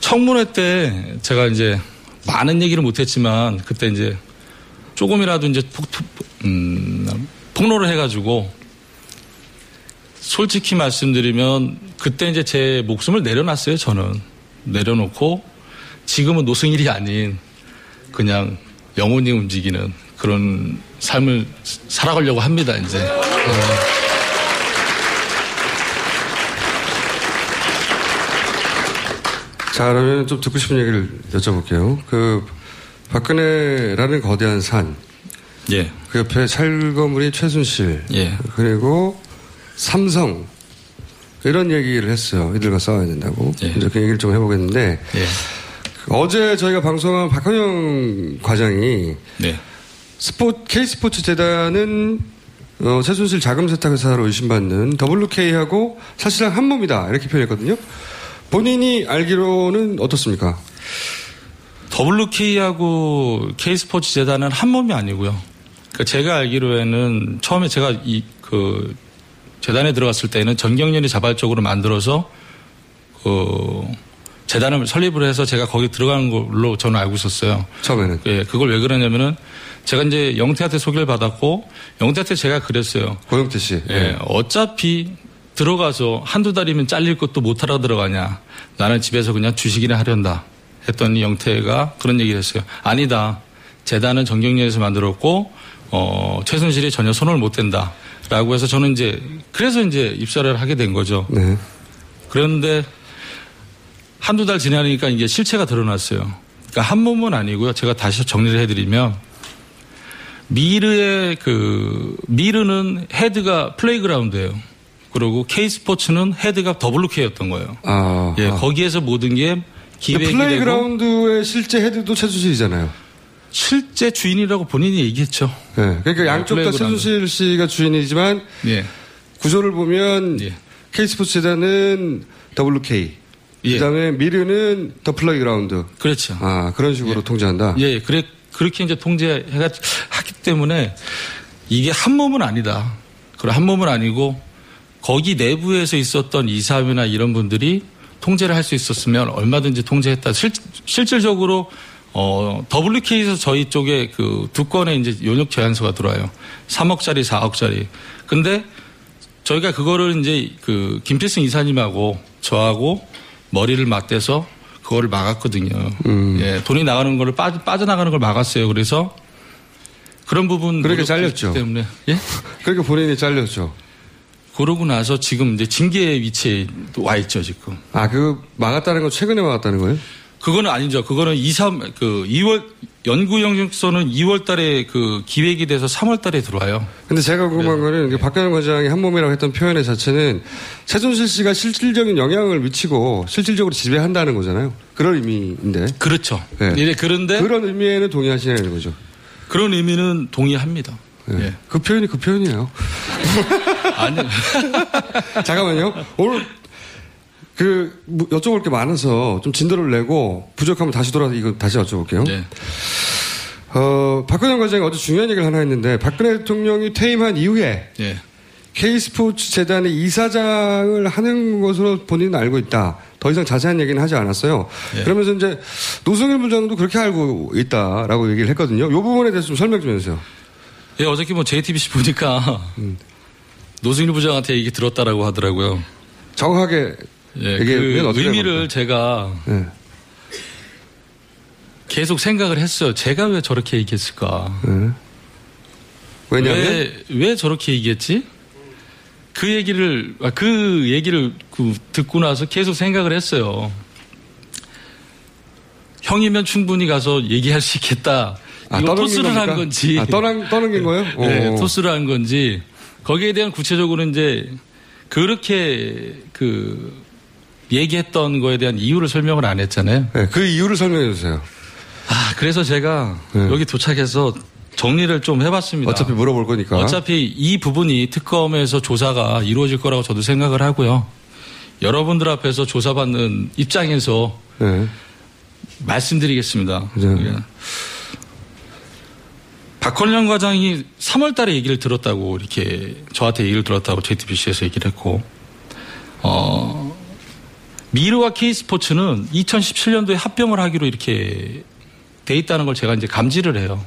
청문회 때 제가 이제 많은 얘기를 못했지만 그때 이제 조금이라도 이제 폭, 음, 폭로를 해가지고 솔직히 말씀드리면 그때 이제 제 목숨을 내려놨어요. 저는 내려놓고 지금은 노승일이 아닌 그냥 영혼이 움직이는 그런 삶을 살아가려고 합니다. 이제. 네. 자, 그러면 좀 듣고 싶은 얘기를 여쭤볼게요. 그, 박근혜라는 거대한 산. 예. 그 옆에 찰거물이 최순실. 예. 그리고 삼성. 이런 얘기를 했어요. 이들과 싸워야 된다고. 이제 그 얘기를 좀 해보겠는데. 예. 어제 저희가 방송한 박헌영 과장이. 네. 스포, K스포츠 재단은 어, 최순실 자금 세탁 회사로 의심받는 WK하고 사실상 한 몸이다. 이렇게 표현했거든요. 본인이 알기로는 어떻습니까? WK하고 K스포츠 재단은 한 몸이 아니고요. 그러니까 제가 알기로에는 처음에 제가 이 그 재단에 들어갔을 때는 전경련이 자발적으로 만들어서 그 재단을 설립을 해서 제가 거기 들어가는 걸로 저는 알고 있었어요. 처음에는. 예, 그걸 왜 그러냐면은 제가 이제 영태한테 소개를 받았고 영태한테 제가 그랬어요. 고영태 씨. 예, 어차피 들어가서 한두 달이면 잘릴 거 또 뭐하러 들어가냐. 나는 집에서 그냥 주식이나 하련다. 했더니 영태가 그런 얘기를 했어요. 아니다. 재단은 전경련에서 만들었고, 어, 최순실이 전혀 손을 못 댄다. 라고 해서 저는 이제, 그래서 이제 입사를 하게 된 거죠. 네. 그런데 한두 달 지나니까 이게 실체가 드러났어요. 그러니까 한 몸은 아니고요. 제가 다시 정리를 해드리면 미르의 그 미르는 헤드가 플레이그라운드예요. 그리고 K 스포츠는 헤드가 더블루K였던 거예요. 아. 예, 거기에서 모든 게 기획이 되고 플레이그라운드의 실제 헤드도 최순실이잖아요. 실제 주인이라고 본인이 얘기했죠. 네. 그러니까 양쪽 다. 최순실 씨가 주인이지만 예. 구조를 보면 K스포츠 재단은 더블루K. 그다음에 미르는 더 플레이그라운드. 그렇죠. 아 그런 식으로 통제한다. 예, 그래 그렇게 이제 통제해가 하기 때문에 이게 한 몸은 아니다. 그리고 한 몸은 아니고 거기 내부에서 있었던 이사회나 이런 분들이 통제를 할 수 있었으면 얼마든지 통제했다. 실, 실질적으로 어, WK에서 저희 쪽에 그 두 건의 이제 용역 제안서가 들어와요. 3억짜리, 4억짜리. 근데 저희가 그거를 이제 그 김필승 이사님하고 저하고 머리를 맞대서 그거를 막았거든요. 음. 예, 돈이 나가는 거를 빠져, 빠져나가는 걸 막았어요. 그래서 그런 부분 그렇게 잘렸죠. 때문에 예? <laughs> 그렇게 본인이 잘렸죠. 그러고 나서 지금 이제 징계 위치에 와 있죠 지금. 아, 그 막았다는 건 최근에 막았다는 거예요? 그거는 아니죠. 그거는 2, 3, 그 2월 연구 영역서는 2월 달에 그 기획이 돼서 3월 달에 들어와요. 근데 제가 네. 궁금한 거는 이게 박근혜 과장이 한 몸이라고 했던 표현의 자체는 최순실 씨가 실질적인 영향을 미치고 실질적으로 지배한다는 거잖아요. 그런 의미인데. 그렇죠. 네. 예, 그런데 그런 의미에는 동의하시냐는 거죠. 그런 의미는 동의합니다. 네. 예. 그 표현이 그 표현이에요. <laughs> 아니. <laughs> 잠깐만요. 오늘 그 뭐 여쭤볼 게 많아서 좀 진도를 내고 부족하면 다시 돌아서 이거 다시 여쭤볼게요. 네. 어, 박근혜 과장이 어제 중요한 얘기를 하나 했는데 박근혜 대통령이 퇴임한 이후에 예. K스포츠 재단의 이사장을 하는 것으로 본인은 알고 있다. 더 이상 자세한 얘기는 하지 않았어요. 예. 그러면서 이제 노승일 부장도 그렇게 알고 있다라고 얘기를 했거든요. 이 부분에 대해서 좀 설명 좀 해주세요. 예, 어저께 뭐 JTBC 보니까 노승일 부장한테 얘기 들었다라고 하더라고요. 정확하게 예, 그 의미를 제가 네. 계속 생각을 했어요. 제가 왜 저렇게 얘기했을까? 네. 왜냐면 왜, 왜 저렇게 얘기했지? 그 얘기를 아, 그 얘기를 그 듣고 나서 계속 생각을 했어요. 형이면 충분히 가서 얘기할 수 있겠다. 아, 이거 토스를 한? 건지. 아, 떠넘, 떠넘긴 거예요? <laughs> 네, 오. 토스를 한 건지. 거기에 대한 구체적으로 이제 그렇게 그 얘기했던 거에 대한 이유를 설명을 안 했잖아요. 네, 그 이유를 설명해 주세요. 아, 그래서 제가 네. 여기 도착해서 정리를 좀 해봤습니다. 어차피 물어볼 거니까. 어차피 이 부분이 특검에서 조사가 이루어질 거라고 저도 생각을 하고요. 여러분들 앞에서 조사받는 입장에서 네. 말씀드리겠습니다. 네. 예. 박헌령 과장이 3월 달에 얘기를 들었다고 이렇게 저한테 얘기를 들었다고 JTBC에서 얘기를 했고, 어, 미르와 K스포츠는 2017년도에 합병을 하기로 이렇게 돼 있다는 걸 제가 이제 감지를 해요.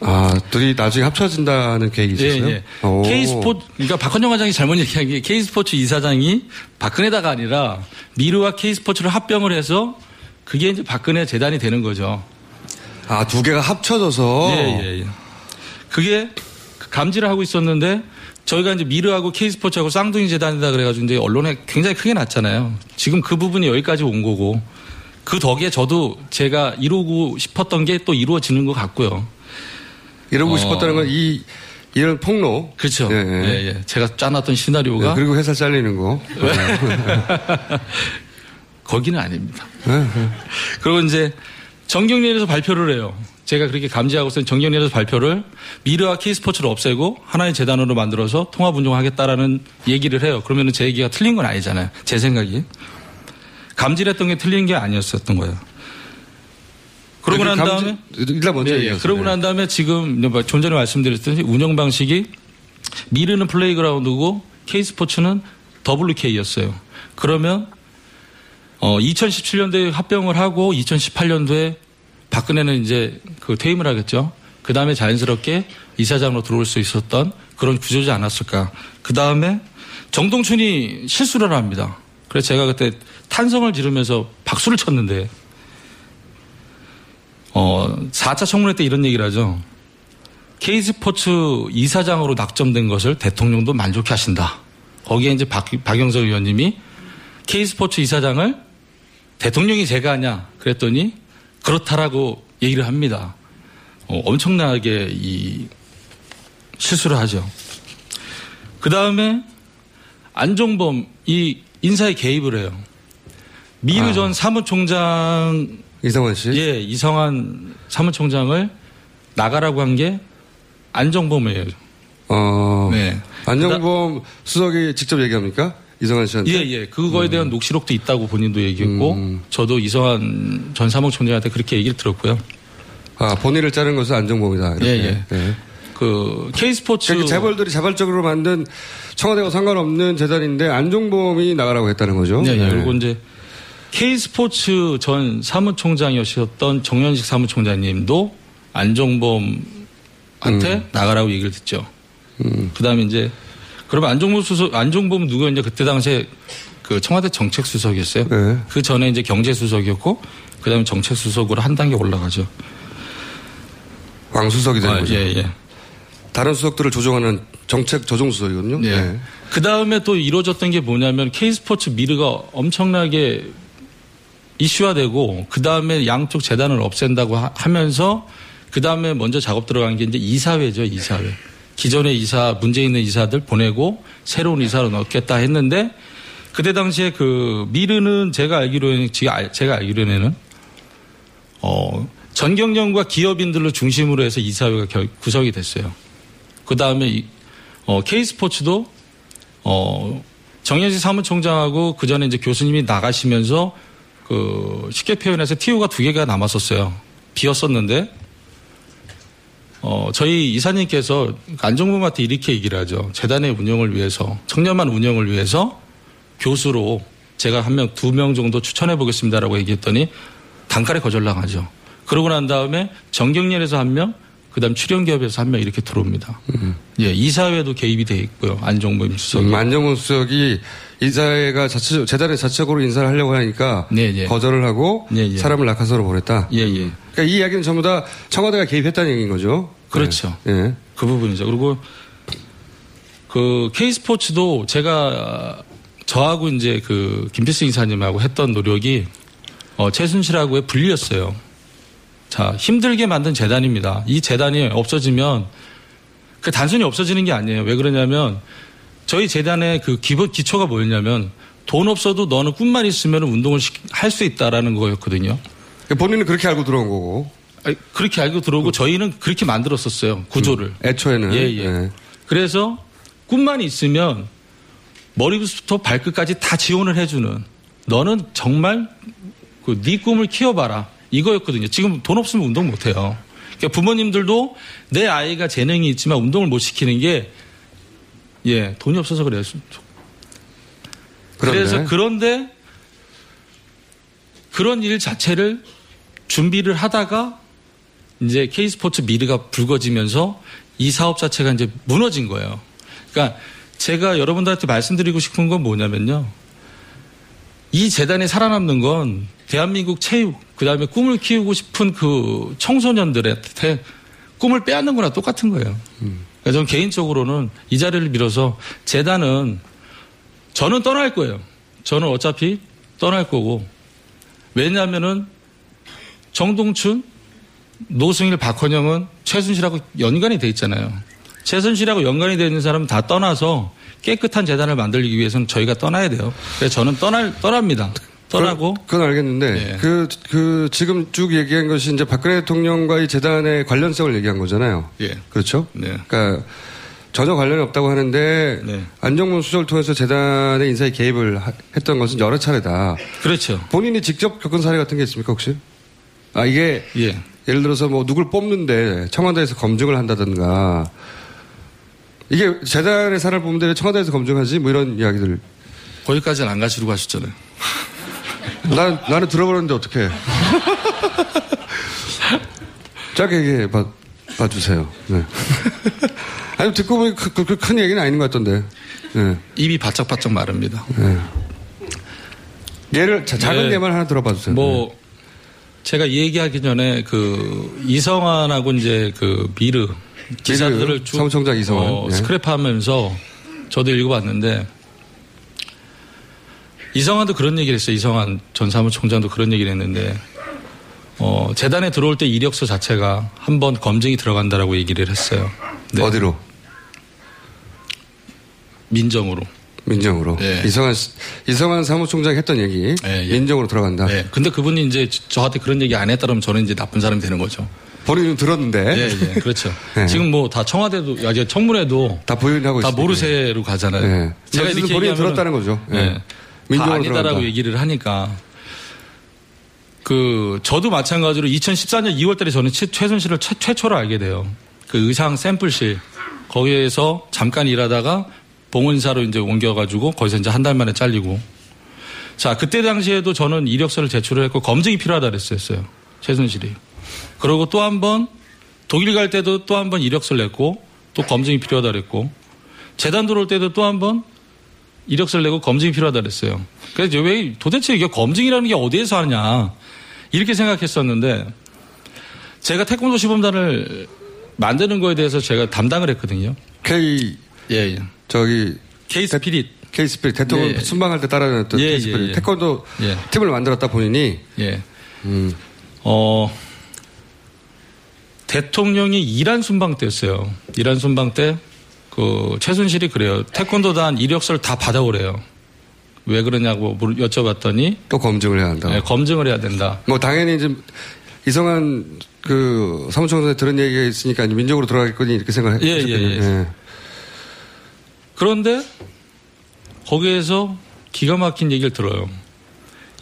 아, 둘이 나중에 합쳐진다는 계획이 있었어요? 예, 예. 오. K스포츠, 그러니까 박헌영 과장이 잘못 얘기한 게 K스포츠 이사장이 박근혜다가 아니라 미르와 K스포츠를 합병을 해서 그게 이제 박근혜 재단이 되는 거죠. 아, 두 개가 합쳐져서? 예, 예, 예. 그게 감지를 하고 있었는데 저희가 이제 미르하고 K스포츠하고 쌍둥이 재단이다 그래가지고 이제 언론에 굉장히 크게 났잖아요. 지금 그 부분이 여기까지 온 거고 그 덕에 저도 제가 이루고 싶었던 게 또 이루어지는 것 같고요. 이러고 어. 싶었다는 건 이, 이런 폭로. 그렇죠. 예, 예, 예. 예. 제가 짜놨던 시나리오가 네, 그리고 회사 잘리는 거. <laughs> 거기는 아닙니다. 네, 네. 그리고 이제 정경련에서 발표를 해요. 제가 그렇게 감지하고서 정경련에서 발표를 미르와 K스포츠를 없애고 하나의 재단으로 만들어서 통합 운영하겠다라는 얘기를 해요. 그러면 제 얘기가 틀린 건 아니잖아요. 제 생각이. 감지를 했던 게 틀린 게 아니었었던 거예요. 그러고 난그 감지- 다음에 일단 먼저 예, 예. 그러고 난 다음에 지금 뭐좀 전에 말씀드렸듯이 운영 방식이 미르는 플레이그라운드고 K스포츠는 WK였어요. 그러면 어 2017년도에 합병을 하고 2018년도에 박근혜는 이제 그 퇴임을 하겠죠. 그 다음에 자연스럽게 이사장으로 들어올 수 있었던 그런 구조지 않았을까. 그 다음에 정동춘이 실수를 합니다. 그래서 제가 그때 탄성을 지르면서 박수를 쳤는데 어, 4차 청문회 때 이런 얘기를 하죠. K스포츠 이사장으로 낙점된 것을 대통령도 만족해 하신다. 거기에 이제 박, 박영석 의원님이 K스포츠 이사장을 대통령이 제가 하냐 그랬더니 그렇다라고 얘기를 합니다. 어, 엄청나게 이 실수를 하죠. 그 다음에 안종범 이 인사에 개입을 해요. 미르 아. 전 사무총장 이성환 씨? 예, 이성환 사무총장을 나가라고 한 게 안정범이에요. 어. 네. 안정범 수석이 직접 얘기합니까? 이성환 씨한테? 예, 예. 그거에 대한 녹취록도 있다고 본인도 얘기했고, 음. 저도 이성환 전 사무총장한테 그렇게 얘기를 들었고요. 아, 본인을 자른 것은 안정범이다. 이렇게. 예, 예. 네. 그 K스포츠 그러니까 재벌들이 자발적으로 만든 청와대와 상관없는 재단인데 안종범이 나가라고 했다는 거죠. 네, 예. 그리고 이제 K스포츠 전 사무총장이셨던 정현식 사무총장님도 안종범한테 음. 나가라고 얘기를 듣죠. 그 다음에 이제 그러면 안종범 수석, 안종범 누구였냐 그때 당시에 그 청와대 정책 수석이었어요. 네. 그 전에 이제 경제 수석이었고 그 다음에 정책 수석으로 한 단계 올라가죠. 왕수석이 되는 아, 거죠. 예, 예. 다른 수석들을 조정하는 정책 조정 수석이거든요. 예. 네. 그 다음에 또 이루어졌던 게 뭐냐면 K스포츠 미르가 엄청나게 이슈화되고 그 다음에 양쪽 재단을 없앤다고 하- 하면서 그 다음에 먼저 작업 들어간 게 이제 이사회죠, 이사회. 기존의 이사, 문제 있는 이사들 보내고 새로운 이사로 넣겠다 했는데 그때 당시에 그 미르는 제가 알기로는, 제가, 알기로는 어, 전경련과 기업인들을 중심으로 해서 이사회가 결- 구성이 됐어요. 그 다음에 어, K스포츠도 어, 정현식 사무총장하고 그 전에 이제 교수님이 나가시면서 그 쉽게 표현해서 TO가 두 개가 남았었어요. 비었었는데 어, 저희 이사님께서 안종범한테 이렇게 얘기를 하죠. 재단의 운영을 위해서 청년만 운영을 위해서 교수로 제가 한 명, 두 명 정도 추천해 보겠습니다라고 얘기했더니 단칼에 거절당하죠. 그러고 난 다음에 정경련에서 한 명, 그 다음 출연기업에서 한 명 이렇게 들어옵니다. 예, 이사회도 개입이 돼 있고요. 안종범 수석이. 음, 안정훈 수석이 이사회가 자체, 재단에 자체적으로 인사를 하려고 하니까 거절을 하고 사람을 낙하산으로 보냈다. 예, 예. 그러니까 이 이야기는 전부 다 청와대가 개입했다는 얘기인 거죠. 그렇죠. 예. 그 부분이죠. 그리고 그 K스포츠도 제가 저하고 이제 그 김필승 이사님하고 했던 노력이 어, 최순실하고의 분리였어요. 자, 힘들게 만든 재단입니다. 이 재단이 없어지면 그 단순히 없어지는 게 아니에요. 왜 그러냐면 저희 재단의 그 기본 기초가 뭐였냐면 돈 없어도 너는 꿈만 있으면 운동을 할 수 있다라는 거였거든요. 본인은 그렇게 알고 들어온 거고. 아니, 그렇게 알고 들어오고 저희는 그렇게 만들었었어요. 구조를. 음, 애초에는. 예, 예. 그래서 꿈만 있으면 머리부터 발끝까지 다 지원을 해주는 너는 정말 그 네 꿈을 키워봐라 이거였거든요. 지금 돈 없으면 운동 못 해요. 그러니까 부모님들도 내 아이가 재능이 있지만 운동을 못 시키는 게 예, 돈이 없어서 그래요. 그런데. 그래서 그런데 그런 일 자체를 준비를 하다가 이제 K스포츠 미르가 불거지면서 이 사업 자체가 이제 무너진 거예요. 그러니까 제가 여러분들한테 말씀드리고 싶은 건 뭐냐면요. 이 재단에 살아남는 건 대한민국 체육, 그 다음에 꿈을 키우고 싶은 그 청소년들한테 꿈을 빼앗는 거나 똑같은 거예요. 그러니까 저는 개인적으로는 이 자리를 빌어서 재단은 저는 떠날 거예요. 저는 어차피 떠날 거고 왜냐하면은 정동춘, 노승일, 박헌영은 최순실하고 연관이 돼 있잖아요. 최순실하고 연관이 되어 있는 사람은 다 떠나서 깨끗한 재단을 만들기 위해서는 저희가 떠나야 돼요. 그래서 저는 떠날 떠납니다. 떠나고 그건, 그건 알겠는데 그, 그 지금 쭉 얘기한 것이 이제 박근혜 대통령과의 재단의 관련성을 얘기한 거잖아요. 예. 그렇죠? 그러니까 전혀 관련이 없다고 하는데 안정문 수석을 통해서 재단의 인사에 개입을 하- 했던 것은 여러 차례다. 그렇죠. 본인이 직접 겪은 사례 같은 게 있습니까 혹시? 아 이게 예. 예를 들어서 뭐 누굴 뽑는데 청와대에서 검증을 한다든가 이게 재단의 사람을 뽑는데 왜 청와대에서 검증하지? 뭐 이런 이야기들. 거기까지는 안 가시려고 하셨잖아요. <laughs> 난, 나는 들어버렸는데 어떡해. 짧게 얘기해 봐, 봐주세요. 네. 아니, 듣고 보니 그, 그, 큰 얘기는 아닌 것 같던데. 네. 입이 바짝바짝 마릅니다. 네. 예를, 자, 작은 네. 예만 하나 들어봐 주세요. 뭐 제가 이 얘기하기 전에 그 이성환하고 이제 그 미르 기사들을 쭉 사무총장 이성환. 어, 예. 스크랩하면서 저도 읽어봤는데 이성환도 그런 얘기를 했어요. 이성환 전 사무총장도 그런 얘기를 했는데 어, 재단에 들어올 때 이력서 자체가 한 번 검증이 들어간다라고 얘기를 했어요. 네. 어디로? 민정으로. 민정으로. 예. 이성환, 씨- 이성환 사무총장이 했던 얘기. 민정으로 들어간다. 네. 근데 그분이 이제 저- 저한테 그런 얘기 안 했다면 저는 이제 나쁜 사람이 되는 거죠. 본인은 들었는데. 예, 예. 그렇죠. <laughs> 네. 지금 뭐 다 청와대도, 아, 청문회도 다 부인하고 다 있으니까. 모르쇠로 가잖아요. 네. 제가 이렇게 얘기하면은- 들었다는 거죠. 예. 네. 다 아니다라고. 얘기를 하니까 그 저도 마찬가지로 2014년 2월달에 저는 최, 최순실을 최, 최초로 알게 돼요. 그 의상 샘플실 거기에서 잠깐 일하다가 봉은사로 이제 옮겨가지고 거기서 이제 한 달 만에 잘리고 자 그때 당시에도 저는 이력서를 제출을 했고 검증이 필요하다 그랬었어요 최순실이 그리고 또 한 번 독일 갈 때도 또 한 번 이력서를 냈고 또 검증이 필요하다 그랬고 재단 들어올 때도 또 한 번 이력서를 내고 검증이 필요하다 그랬어요. 그래서 왜 도대체 이게 검증이라는 게 어디에서 하냐 이렇게 생각했었는데 제가 태권도 시범단을 만드는 거에 대해서 제가 담당을 했거든요. K 예, 예. 저기 K 스피릿 K 스피릿 대통령 예, 예. 순방할 때 따라다녔던 예, K 예, 스피릿 예. 태권도 예. 팀을 만들었다 본인이 예. 음. 어, 대통령이 이란 순방 때였어요. 이란 순방 때, 그, 최순실이 그래요. 태권도단 이력서를 다 받아오래요. 왜 그러냐고 물- 여쭤봤더니. 또 검증을 해야 한다. 네, 검증을 해야 된다. 뭐 당연히 이제 이성한 그 사무총장에 들은 얘기가 있으니까 민족으로 돌아가겠거니 이렇게 생각했거든요. 예, 예, 예. 그런데 거기에서 기가 막힌 얘기를 들어요.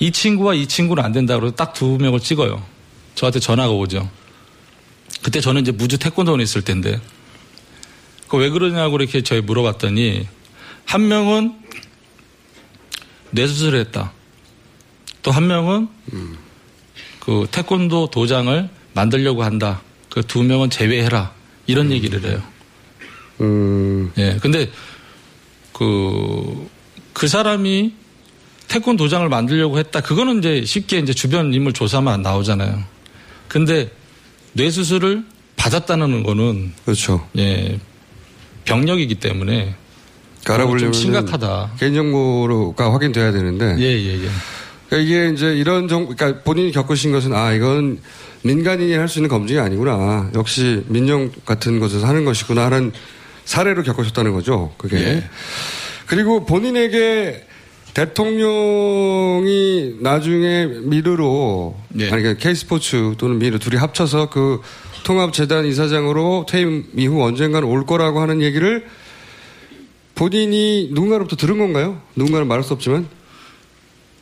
이 친구와 이 친구는 안 된다 그래서 딱 두 명을 찍어요. 저한테 전화가 오죠. 그때 저는 이제 무주 태권도원에 있을 텐데. 그왜 그러냐고 이렇게 저희 물어봤더니 한 명은 뇌수술을 했다. 또 한 명은 그 태권도 도장을 만들려고 한다. 그 두 명은 제외해라. 이런 얘기를 해요. 음. 예. 근데 그, 그 사람이 태권 도장을 만들려고 했다. 그거는 이제 쉽게 이제 주변 인물 조사만 나오잖아요. 근데 뇌수술을 받았다는 거는. 그렇죠. 예. 병력이기 때문에. 좀 알아보려면 심각하다. 개인정보가 확인돼야 되는데. 예, 예, 예. 그러니까 이게 이제 이런 정, 그러니까 본인이 겪으신 것은 아 이건 민간인이 할 수 있는 검증이 아니구나. 역시 민영 같은 곳에서 하는 것이구나 하는 사례로 겪으셨다는 거죠. 그게. 예. 그리고 본인에게 대통령이 나중에 미르로 예. 아니 그러니까 K스포츠 또는 미르 둘이 합쳐서 그 통합재단 이사장으로 퇴임 이후 언젠가는 올 거라고 하는 얘기를 본인이 누군가로부터 들은 건가요? 누군가는 말할 수 없지만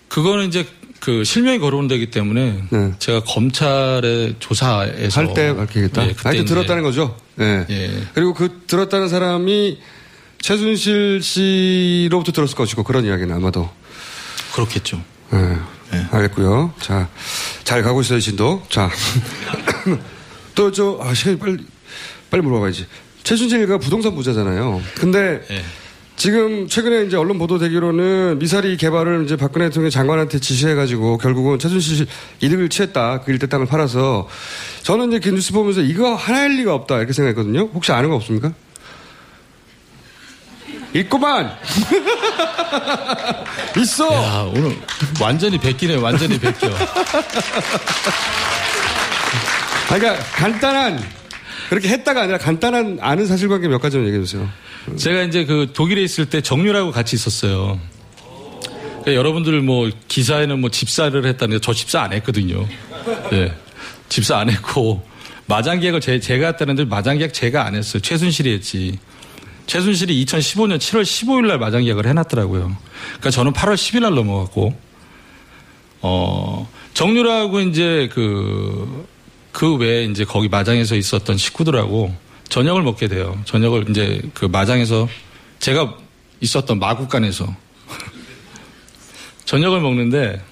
그거는 이제 그 실명이 거론되기 때문에 제가 검찰의 조사에서 네. 할때 밝히겠다. 예, 이제 들었다는 거죠. 예. 그리고 그 들었다는 사람이 최순실 씨로부터 들었을 것이고 그런 이야기는 아마도 그렇겠죠. 예. 알겠고요. 자, 잘 가고 있어요, 진도. 자. <laughs> 또 저, 아, 시간이 빨리, 빨리 물어봐야지. 최순실가 부동산 부자잖아요. 근데 예. 지금 최근에 이제 언론 보도되기로는 미사리 개발을 이제 박근혜 대통령 이 장관한테 지시해가지고 결국은 최순실 이득을 취했다. 그 일대 땅을 팔아서 저는 이제 그 뉴스 보면서 이거 하나일 리가 없다. 이렇게 생각했거든요. 혹시 아는 거 없습니까? 있구만! <laughs> 있어! 야, 오늘 완전히 베끼네, 완전히 베껴. <laughs> 아, 그러니까 간단한, 그렇게 했다가 아니라 간단한 아는 사실관계 몇 가지만 얘기해 주세요. 제가 이제 그 독일에 있을 때 정유라고 같이 있었어요. 그러니까 여러분들 뭐 기사에는 뭐 집사를 했다는데 저 집사 안 했거든요. 예. 집사 안 했고 마장 계약을 제, 제가 했다는데 마장 계약 제가 안 했어요. 최순실이 했지. 최순실이 2015년 7월 15일 날 마장 계약을 해놨더라고요. 그러니까 저는 8월 10일 날 넘어갔고 어 정유라하고 이제 그 그 외에 이제 거기 마장에서 있었던 식구들하고 저녁을 먹게 돼요. 저녁을 이제 그 마장에서 제가 있었던 마국간에서 <laughs> 저녁을 먹는데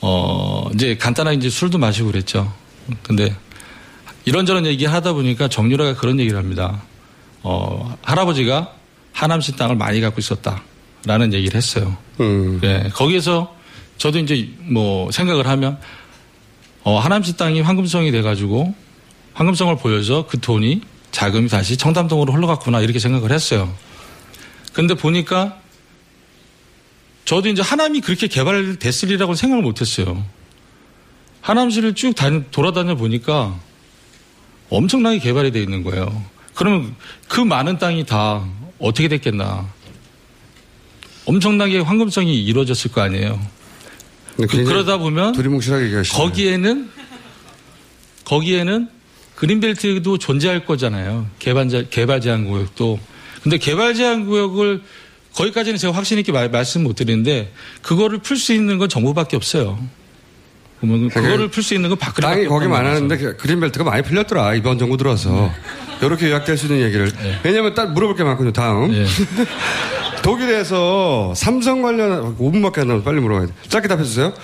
어 이제 간단하게 이제 술도 마시고 그랬죠. 근데 이런저런 얘기 하다 보니까 정유라가 그런 얘기를 합니다. 어 할아버지가 하남시 땅을 많이 갖고 있었다라는 얘기를 했어요. 음. 예, 거기에서 저도 이제 뭐 생각을 하면 어, 하남시 땅이 황금성이 돼가지고 황금성을 보여서 그 돈이 자금이 다시 청담동으로 흘러갔구나 이렇게 생각을 했어요. 근데 보니까 저도 이제 하남이 그렇게 개발됐으리라고 생각을 못했어요. 하남시를 쭉 다니, 돌아다녀 보니까 엄청나게 개발이 돼 있는 거예요. 그러면 그 많은 땅이 다 어떻게 됐겠나. 엄청나게 황금성이 이루어졌을 거 아니에요. 그, 러다 보면 두리뭉실하게 얘기하시네. 거기에는 거기에는 그린벨트도 존재할 거잖아요. 개발 개발 제한 구역도. 근데 개발 제한 구역을 거기까지는 제가 확신 있게 말, 말씀 못 드리는데 그거를 풀 수 있는 건 정부밖에 없어요. 그러면 그거를 풀 수 있는 건 박근혜 땅이 거기 많았는데 그 그린벨트가 많이 풀렸더라. 이번 정부 들어서. 이렇게 요약될 수 있는 얘기를. 왜냐면 딱 물어볼 게 많거든요. 다음. <laughs> 독일에서 삼성 관련 5분밖에 안 남아서 빨리 물어봐야 돼. 짧게 답해 주세요.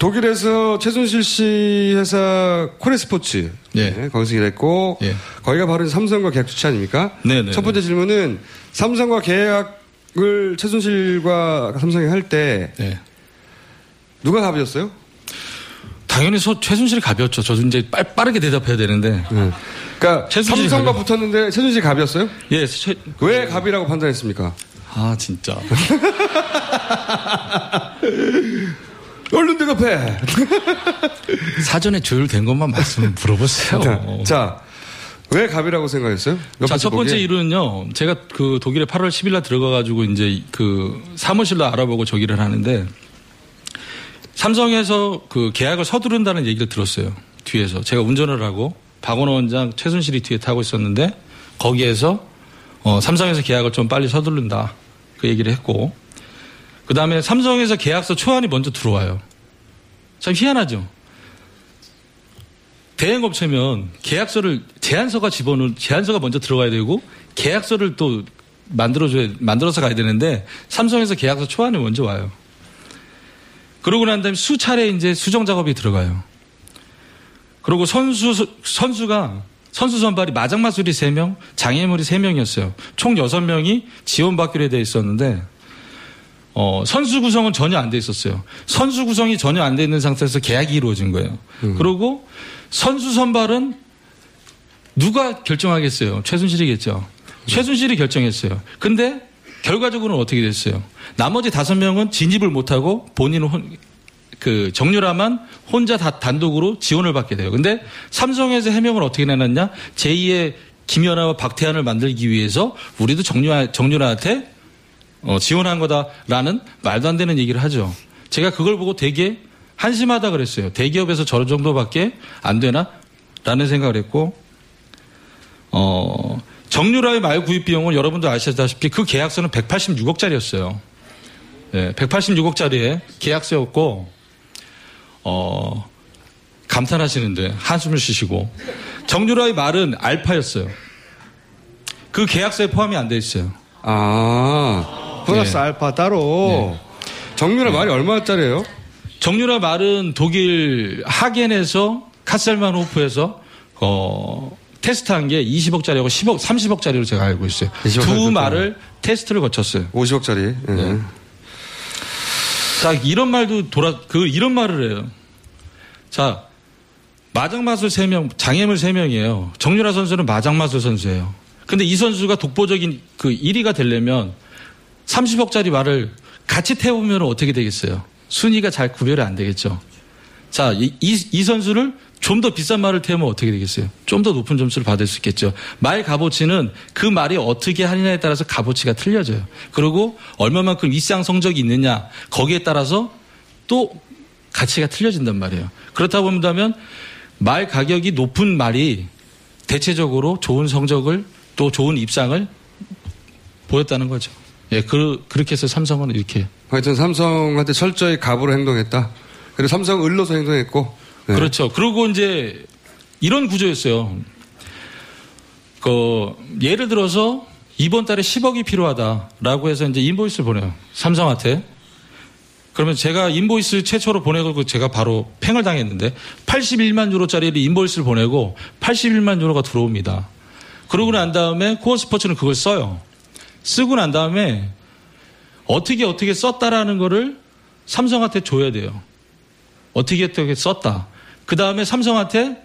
독일에서 최순실 씨 회사 코레스포츠 네, 거기서 일했고 거기가 바로 삼성과 계약 주체 아닙니까? 네, 네, 첫 번째 질문은 삼성과 계약을 최순실과 삼성이 할때 누가 갑이었어요? 당연히 소, 최순실이 갑이었죠. 저도 이제 빠, 빠르게 대답해야 되는데. 그러니까 최순실이 삼성과 갑이- 붙었는데 최순실 갑이었어요? 예. 최... 왜 갑이라고 판단했습니까? 아 진짜. 얼른 대답해. 사전에 조율된 것만 말씀 물어보세요. 자, 왜 갑이라고 생각했어요? 몇 자, 첫 번째 보기에? 이유는요. 제가 그 독일에 8월 10일 날 들어가 가지고 이제 그 사무실로 알아보고 저기를 하는데 삼성에서 그 계약을 서두른다는 얘기를 들었어요. 뒤에서. 제가 운전을 하고 박원호 원장 최순실이 뒤에 타고 있었는데 거기에서 어, 삼성에서 계약을 좀 빨리 서두른다. 그 얘기를 했고 그 다음에 삼성에서 계약서 초안이 먼저 들어와요. 참 희한하죠. 대행업체면 계약서를 제안서가 집어넣은 제안서가 먼저 들어가야 되고 계약서를 또 만들어줘야 만들어서 가야 되는데 삼성에서 계약서 초안이 먼저 와요. 그러고 난 다음에 수차례 이제 수정 작업이 들어가요. 그리고 선수 선수가 선수 선발이 마장마술이 3명, 장애물이 3명이었어요. 총 6명이 지원받기로 돼 있었는데 어, 선수 구성은 전혀 안 돼 있었어요. 선수 구성이 전혀 안 돼 있는 상태에서 계약이 이루어진 거예요. 그리고 선수 선발은 누가 결정하겠어요? 최순실이겠죠. 최순실이 결정했어요. 근데 결과적으로는 어떻게 됐어요? 나머지 다섯 명은 진입을 못하고 본인은 혼, 그 정유라만 혼자 다 단독으로 지원을 받게 돼요. 근데 삼성에서 해명을 어떻게 내놨냐? 제2의 김연아와 박태환을 만들기 위해서 우리도 정유라, 정유라한테 어, 지원한 거다라는 말도 안 되는 얘기를 하죠. 제가 그걸 보고 되게 한심하다 그랬어요. 대기업에서 저런 정도밖에 안 되나? 라는 생각을 했고, 어, 정유라의 말 구입 비용은 여러분도 아시다시피 그 계약서는 186억짜리였어요. 예, 186억짜리의 계약서였고, 어, 감탄하시는데 한숨을 쉬시고, 정유라의 말은 알파였어요. 그 계약서에 포함이 안 돼 있어요. 아, 플러스 네. 알파 따로. 정유라 말이 얼마짜리예요? 정유라 말은 독일 하겐에서 카셀만 호프에서 어, 테스트한 게 20억짜리하고 10억, 30억짜리로 제가 알고 있어요. 20억 짜리 두 말을 테스트를 거쳤어요. 50억짜리. 예. 네. 자, 이런 말도 돌아, 그, 이런 말을 해요. 자, 마장마술 3명, 장애물 3명이에요. 정유라 선수는 마장마술 선수예요. 근데 이 선수가 독보적인 그 1위가 되려면 30억짜리 말을 같이 태우면 어떻게 되겠어요? 순위가 잘 구별이 안 되겠죠. 자, 이, 이, 이 선수를 좀 더 비싼 말을 태우면 어떻게 되겠어요? 좀 더 높은 점수를 받을 수 있겠죠. 말 값어치는 그 말이 어떻게 하느냐에 따라서 값어치가 틀려져요. 그리고 얼마만큼 이상 성적이 있느냐 거기에 따라서 또 가치가 틀려진단 말이에요. 그렇다 본다면 말 가격이 높은 말이 대체적으로 좋은 성적을 또 좋은 입상을 보였다는 거죠. 예, 그, 그렇게 해서 삼성은 이렇게. 하여튼 삼성한테 철저히 갑으로 행동했다. 그리고 삼성은 을로서 행동했고. 네. 그렇죠. 그리고 이제 이런 구조였어요. 그 예를 들어서 이번 달에 10억이 필요하다라고 해서 이제 인보이스를 보내요. 삼성한테. 그러면 제가 인보이스 최초로 보내고 제가 바로 팽을 당했는데 81만 유로짜리 인보이스를 보내고 81만 유로가 들어옵니다. 그러고 난 다음에 코어 스포츠는 그걸 써요. 쓰고 난 다음에 어떻게 어떻게 썼다라는 거를 삼성한테 줘야 돼요. 어떻게 어떻게 썼다. 그 다음에 삼성한테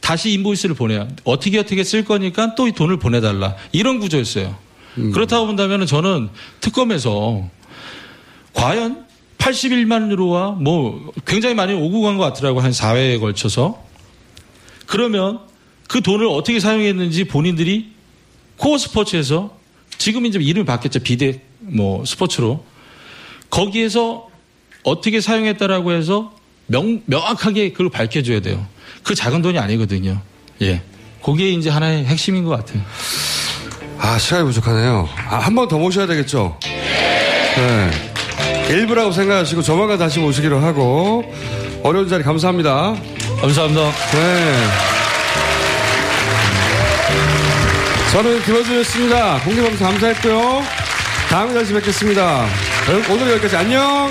다시 인보이스를 보내요. 어떻게 어떻게 쓸 거니까 또 이 돈을 보내달라. 이런 구조였어요. 그렇다고 본다면 저는 특검에서 과연 81만 유로와 뭐 굉장히 많이 오고 간 것 같더라고 한 4회에 걸쳐서 그러면 그 돈을 어떻게 사용했는지 본인들이 코어 스포츠에서 지금 이제 이름이 바뀌었죠 비대 뭐 스포츠로 거기에서 어떻게 사용했다라고 해서 명, 명확하게 그걸 밝혀줘야 돼요. 그 작은 돈이 아니거든요. 예. 그게 이제 하나의 핵심인 것 같아요. 아, 시간이 부족하네요. 아, 한 번 더 모셔야 되겠죠? 네. 일부라고 생각하시고 조만간 다시 모시기로 하고 어려운 자리 감사합니다. 감사합니다. 네. 저는 김호준이었습니다. 공개방송 감사했고요. 다음에 다시 뵙겠습니다. 오늘 여기까지 안녕!